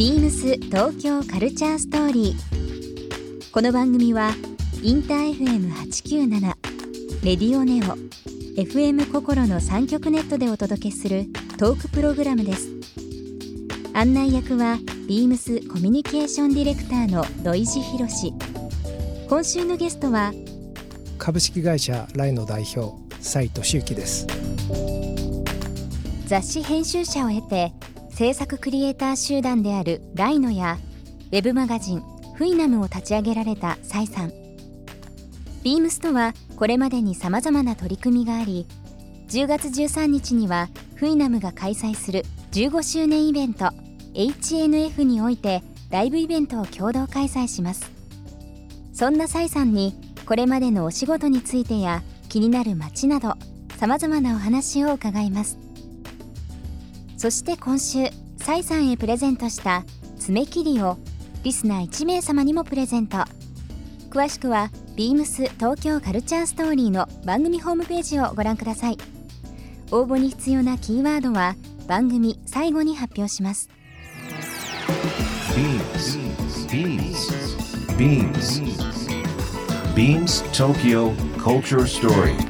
ビームス東京カルチャーストーリー。この番組はインター FM897 レディオネオ FM 心の三極ネットでお届けするトークプログラムです。案内役はビームスコミュニケーションディレクターの土井博志。今週のゲストは株式会社ライの代表斉藤修樹です。雑誌編集者を経て制作クリエイター集団であるライノやウェブマガジンフイナムを立ち上げられたサイさん。ビームスとはこれまでにさまざまな取り組みがあり10月13日にはフイナムが開催する15周年イベント HNF においてライブイベントを共同開催します。そんなサイさんにこれまでのお仕事についてや気になる街などさまざまなお話を伺います。そして今週サイさんへプレゼントした爪切りをリスナー1名様にもプレゼント。詳しくは beams 東京カルチャーストーリーの番組ホームページをご覧ください。応募に必要なキーワードは番組最後に発表します。BeamsBeamsBeamsTokyo Culture Story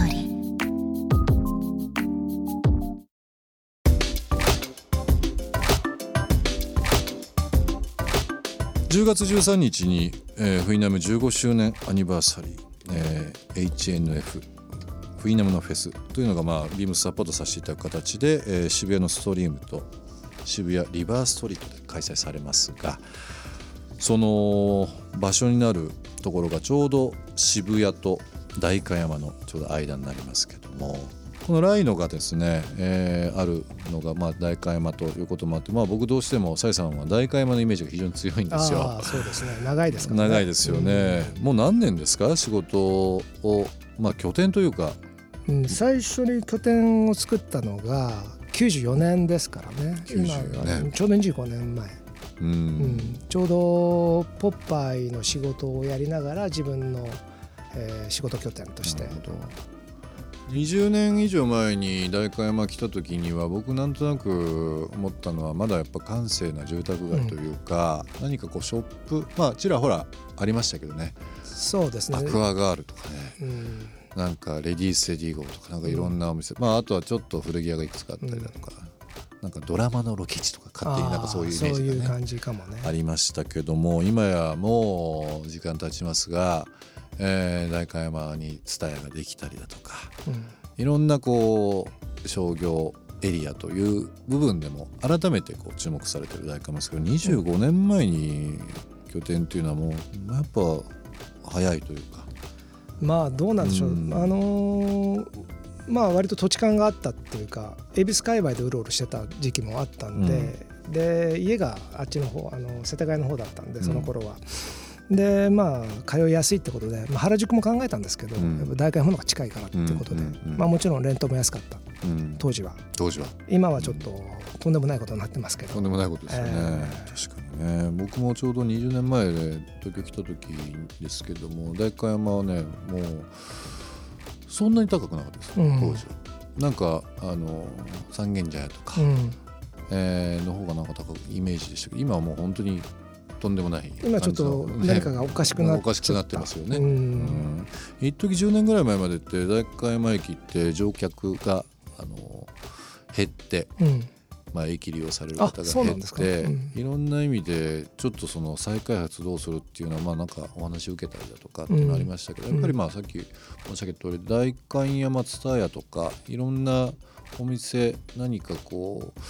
リー10月13日に、えー、フイナム15周年アニバーサリー、えー、HNF フイナムのフェスというのが、まあ、ビームスサポートさせていただく形で、えー、渋谷のストリームと渋谷リバーストリートで開催されますがその場所になるところがちょうど渋谷と代官山のちょうど間になりますけどもこのライノがですね、えー、あるのが、まあ、代官山ということもあって、まあ、僕どうしてもサイさんは代官山のイメージが非常に強いんですよ。そうですね。長いですかね。長いですよね。うん、もう何年ですか？仕事を、まあ、拠点というか、うん、最初に拠点を作ったのが94年ですからね。今ちょうど25年前。うん、うん、ちょうどポッパイの仕事をやりながら自分の、えー、仕事拠点として20年以上前に代官山来た時には僕なんとなく思ったのはまだやっぱ閑静な住宅街というか、うん、何かこうショップまあちらほらありましたけどね。そうですね。アクアガールとかね、うん、なんかレディース・レディーゴーとかなんかいろんなお店、うん、まああとはちょっと古着屋がいくつかあったりだとか、なんかドラマのロケ地とか勝手になんかそういうイメージが、ね、ね、ありましたけども今やもう時間経ちますがえー、代官山に蔦屋ができたりだとか、うん、いろんなこう商業エリアという部分でも改めてこう注目されてる代官山ですけど25年前に拠点っていうのはもうやっぱ早いというか。まあどうなんでしょう、うん、あのー、まあ割と土地勘があったっていうか恵比寿界隈でうろうろしてた時期もあったんで、うん、で家があっちの方あの世田谷の方だったんでその頃は。うんでまあ通いやすいってことで、まあ、原宿も考えたんですけど、うん、やっぱ代官山の方が近いからっていうことで、まあ、もちろんレントも安かった、うん、当時は。当時は。今はちょっととんでもないことになってますけど。とんでもないことですよね、えー、確かにね。僕もちょうど20年前で東京来た時ですけども代官山はねもうそんなに高くなかったです、うん、当時は。なんかあの三軒茶屋とか、うん、えー、の方がなんか高くイメージでしたけど今はもう本当にとんでもない今ちょっと何かがおかしくなっ、ね、おかしくなってますよね。うん。一時10年ぐらい前までって代官山駅って乗客があの減って、うん、まあ、駅利用される方が減って、うん、いろんな意味でちょっとその再開発どうするっていうのはまあなんかお話を受けたりだとかっていうのありましたけど、やっぱりまあさっき申し上げた通り代官山蔦屋とかいろんなお店何かこう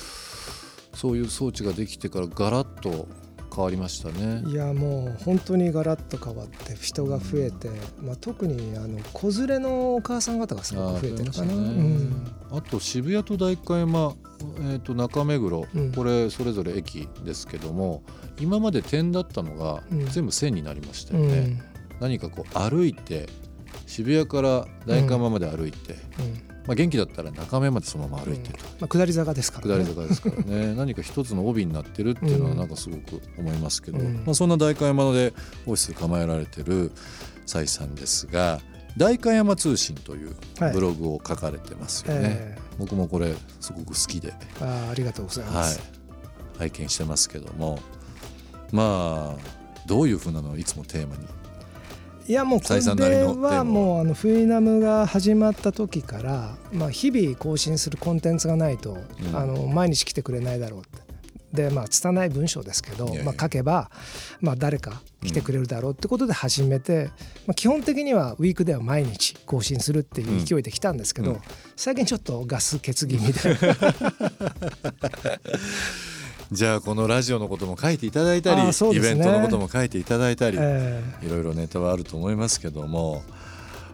そういう装置ができてからガラッと変わりましたね。いやもう本当にガラッと変わって人が増えて、うん、まあ、特にあの子連れのお母さん方がすごく増えてるかな。ね。うん、あと渋谷と代官山、えー、と中目黒、うん。これそれぞれ駅ですけども今まで点だったのがうん。全部線になりましたうよね、ん。何かこう歩いて渋谷から代官山まで歩いて、うんまあ、元気だったら中目までそのまま歩いてと、まあ、下り坂ですから、ね、下り坂ですからね。何か一つの帯になってるっていうのはうんなんかすごく思いますけど、うん。まあ、そんな代官山でオフィス構えられてる崔さんですが代官山通信というはい。ブログを書かれてますよね、え僕もこれすごく好きで、ーあーありがとうございまはい。す、、拝見してますけども。まあどういうふうなの？をいつもテーマにい、やもうこれはも。うあのフイナムが始まった時から、まあ、日々更新するコンテンツがないと、うん。あの毎日来てくれないだろうって。でまあ拙い文章ですけどまあ、書けば、まあ、誰か来てくれるだろうってことで始めて、まあ、基本的にはウィークでは毎日更新するっていう勢いで来たんですけど、うん。最近ちょっとガス欠気味で じゃあこのラジオのことも書いていただいたり、あーそうイベントのことも書いていただいたり、えいろいろネタはあると思いますけども。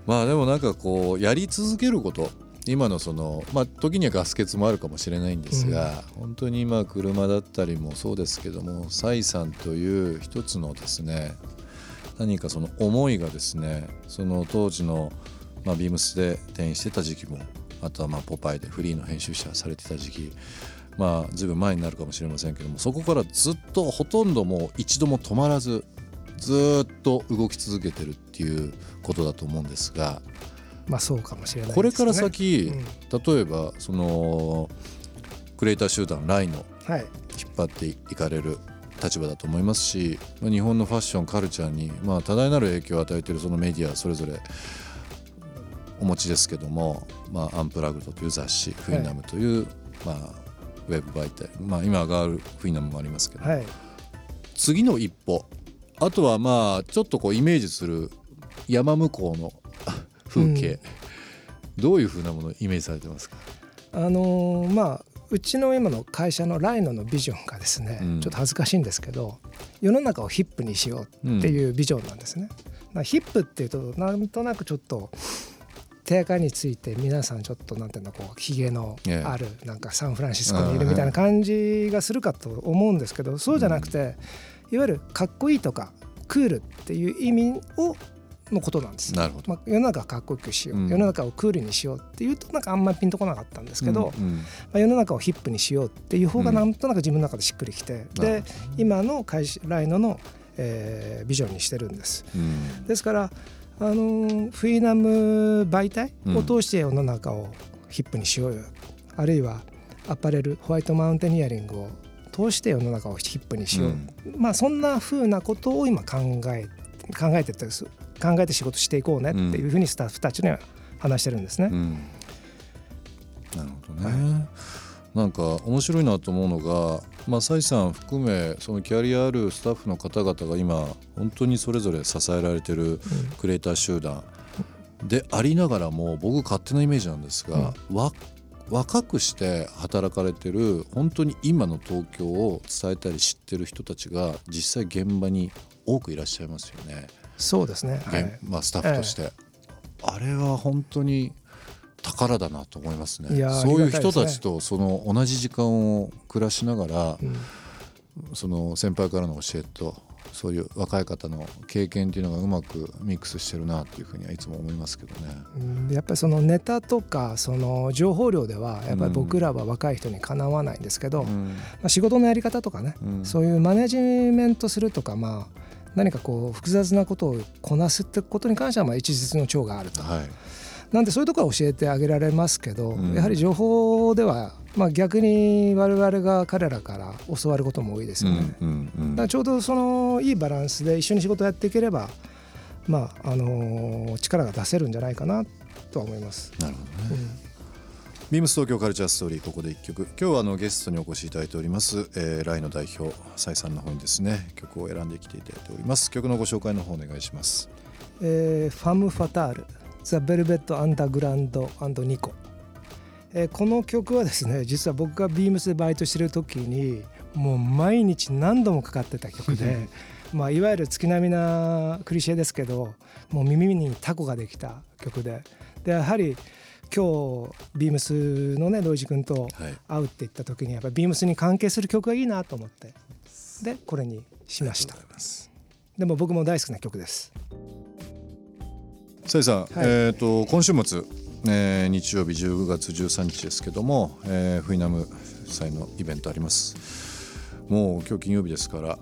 まあでもなんかこうやり続けること今のそのまあ時にはガス欠もあるかもしれないんですが、本当に今車だったりもそうですけども蔡さんという一つのですね何かその思いがですねその当時の、まあ、ビームスで転院してた時期もあとはまあポパイでフリーの編集者されてた時期まあずいぶん前になるかもしれませんけどもそこからずっとほとんどもう一度も止まらずずーっと動き続けてるっていうことだと思うんですがーまあそうかもしれないですね。これから先、うん。例えばそのクリエイター集団ライのはい。引っ張っていかれる立場だと思いますしまあ日本のファッションカルチャーにまあ多大なる影響を与えているそのメディアそれぞれお持ちですけども、まあ、アンプラグドという雑誌フィンナムという、まあ、ウェブ媒体、まあ、今があるフィンナムもありますけど、はい。次の一歩。あとはまあちょっとこうイメージする山向こうの 風景、どういうふうなものをイメージされてますか、あのーまあうちの今の会社のライノのビジョンがですね、うん。ちょっと恥ずかしいんですけど世の中をヒップにしようっていうビジョンなんですね。だからヒップっていうとなんとなくちょっと手垢について皆さんちょっとなんていうのこうひげのええ。あるなんかサンフランシスコにいるみたいな感じがするかと思うんですけどそうじゃなくていわゆるかっこいいとかクールっていう意味をのことなんです。なるほど、まあ、世の中をかっこよくしよう、うん。世の中をクールにしようっていうとなんかあんまりピンとこなかったんですけど、うんうん。まあ、世の中をヒップにしようっていう方がうん。なんとなく自分の中でしっくりきて、なるで今の会社ライノの、えービジョンにしてるんです。うん。ですからあのーフィーナム媒体を通して世の中をヒップにしようよ、あるいはアパレルホワイトマウンテニアリングを通して世の中をヒップにしよう、うん。まあそんな風なことを今考え考えて考えて仕事していこうねっていうふうにスタッフたちには話してるんですね。うんなんか面白いなと思うのが、まあ、蔡さん含めそのキャリアあるスタッフの方々が今本当にそれぞれ支えられてるクリエイター集団。でありながらも僕勝手なイメージなんですが、わ若くして働かれてる本当に今の東京を伝えたり知ってる人たちが実際現場に多くいらっしゃいますよね。そうですね、はい。現まあ、スタッフとして、あれは本当に宝だなと思いますね。そういう人たちとその同じ時間を暮らしながら、うん。その先輩からの教えとそういう若い方の経験っていうのがうまくミックスしてるなっていうふうにはいつも思いますけどね。うんやっぱりそのネタとかその情報量ではやっぱり僕らは若い人にかなわないんですけど、まうん。あ、仕事のやり方とかね、うん。そういうマネジメントするとかまあ何かこう複雑なことをこなすってことに関してはまあ一日の長があると。はいなんでそういうところは教えてあげられますけど、うん。やはり情報では、まあ、逆に我々が彼らから教わることも多いですよね。うんうんだからちょうどそのいいバランスで一緒に仕事をやっていければ、まああのー力が出せるんじゃないかなとは思います。なるほどね。ビームス東京カルチャーストーリーここで一曲。今日はあのゲストにお越しいただいております、えー、ライの代表蔡さんの方にですね。曲を選んできていただいております。曲のご紹介の方お願いします。えーファム・ファタール「ザ・ベルベット・アンダーグラウンドニコ」えーこの曲はですね実は僕がビームスでバイトしてる時にもう毎日何度もかかってた曲で まあいわゆる月並みなクリシェですけどもう耳にタコができた曲で。でやはり今日ビームスのねロイジ君とはい。会うって言った時にやっぱりビームスに関係する曲がいいなと思って。でこれにしました。でも僕も大好きな曲ですさいさん、はい。えっ、と今週末、えー日曜日10月13日ですけども、えーフイナム祭のイベントあります。もう今日金曜日ですから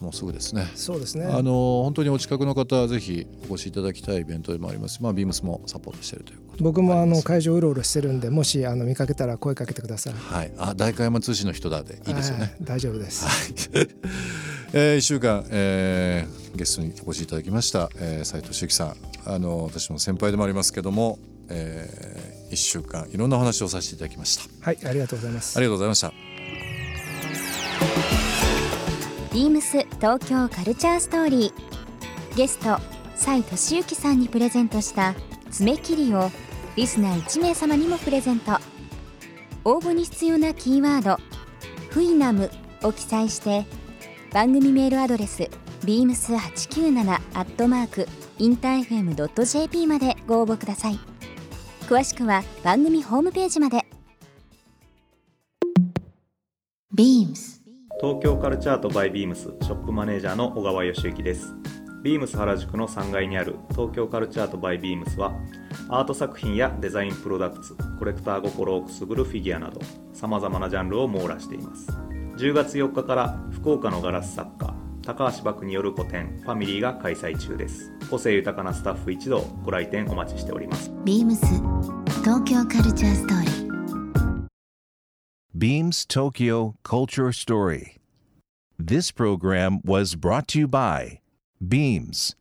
もうすぐですね。そうですね。あの本当にお近くの方はぜひお越しいただきたいイベントでもあります。まあビームスもサポートしているということで。僕もあの会場うろうろしてるんでもしあの見かけたら声かけてください。はい、あ大会山通信の人だでいいですよね。はい。大丈夫ですえー、1週間、えーゲストにお越しいただきました、えー、斉藤修樹さん。あの私も先輩でもありますけども、え1週間いろんなお話をさせていただきました。はいありがとうございます。ありがとうございました。ビームス東京カルチャーストーリー。ゲスト蔡俊之さんにプレゼントした爪切りをリスナー1名様にもプレゼント。応募に必要なキーワード「フイナム」を記載して番組メールアドレス beams897 アットマークインター FM.jp までご応募ください。詳しくは番組ホームページまで。ビームス。東京カルチャートバイビームスショップマネージャーの小川義之です。ビームス原宿の3階にある東京カルチャートバイビームスはアート作品やデザインプロダクツコレクター心をくすぐるフィギュアなどさまざまなジャンルを網羅しています。10月4日から福岡のガラス作家高橋漠による個展ファミリーが開催中です個性豊かなスタッフ一同ご来店お待ちしておりますビームス東京カルチャーストーリー Beams Tokyo Culture Story. This program was brought to you by Beams.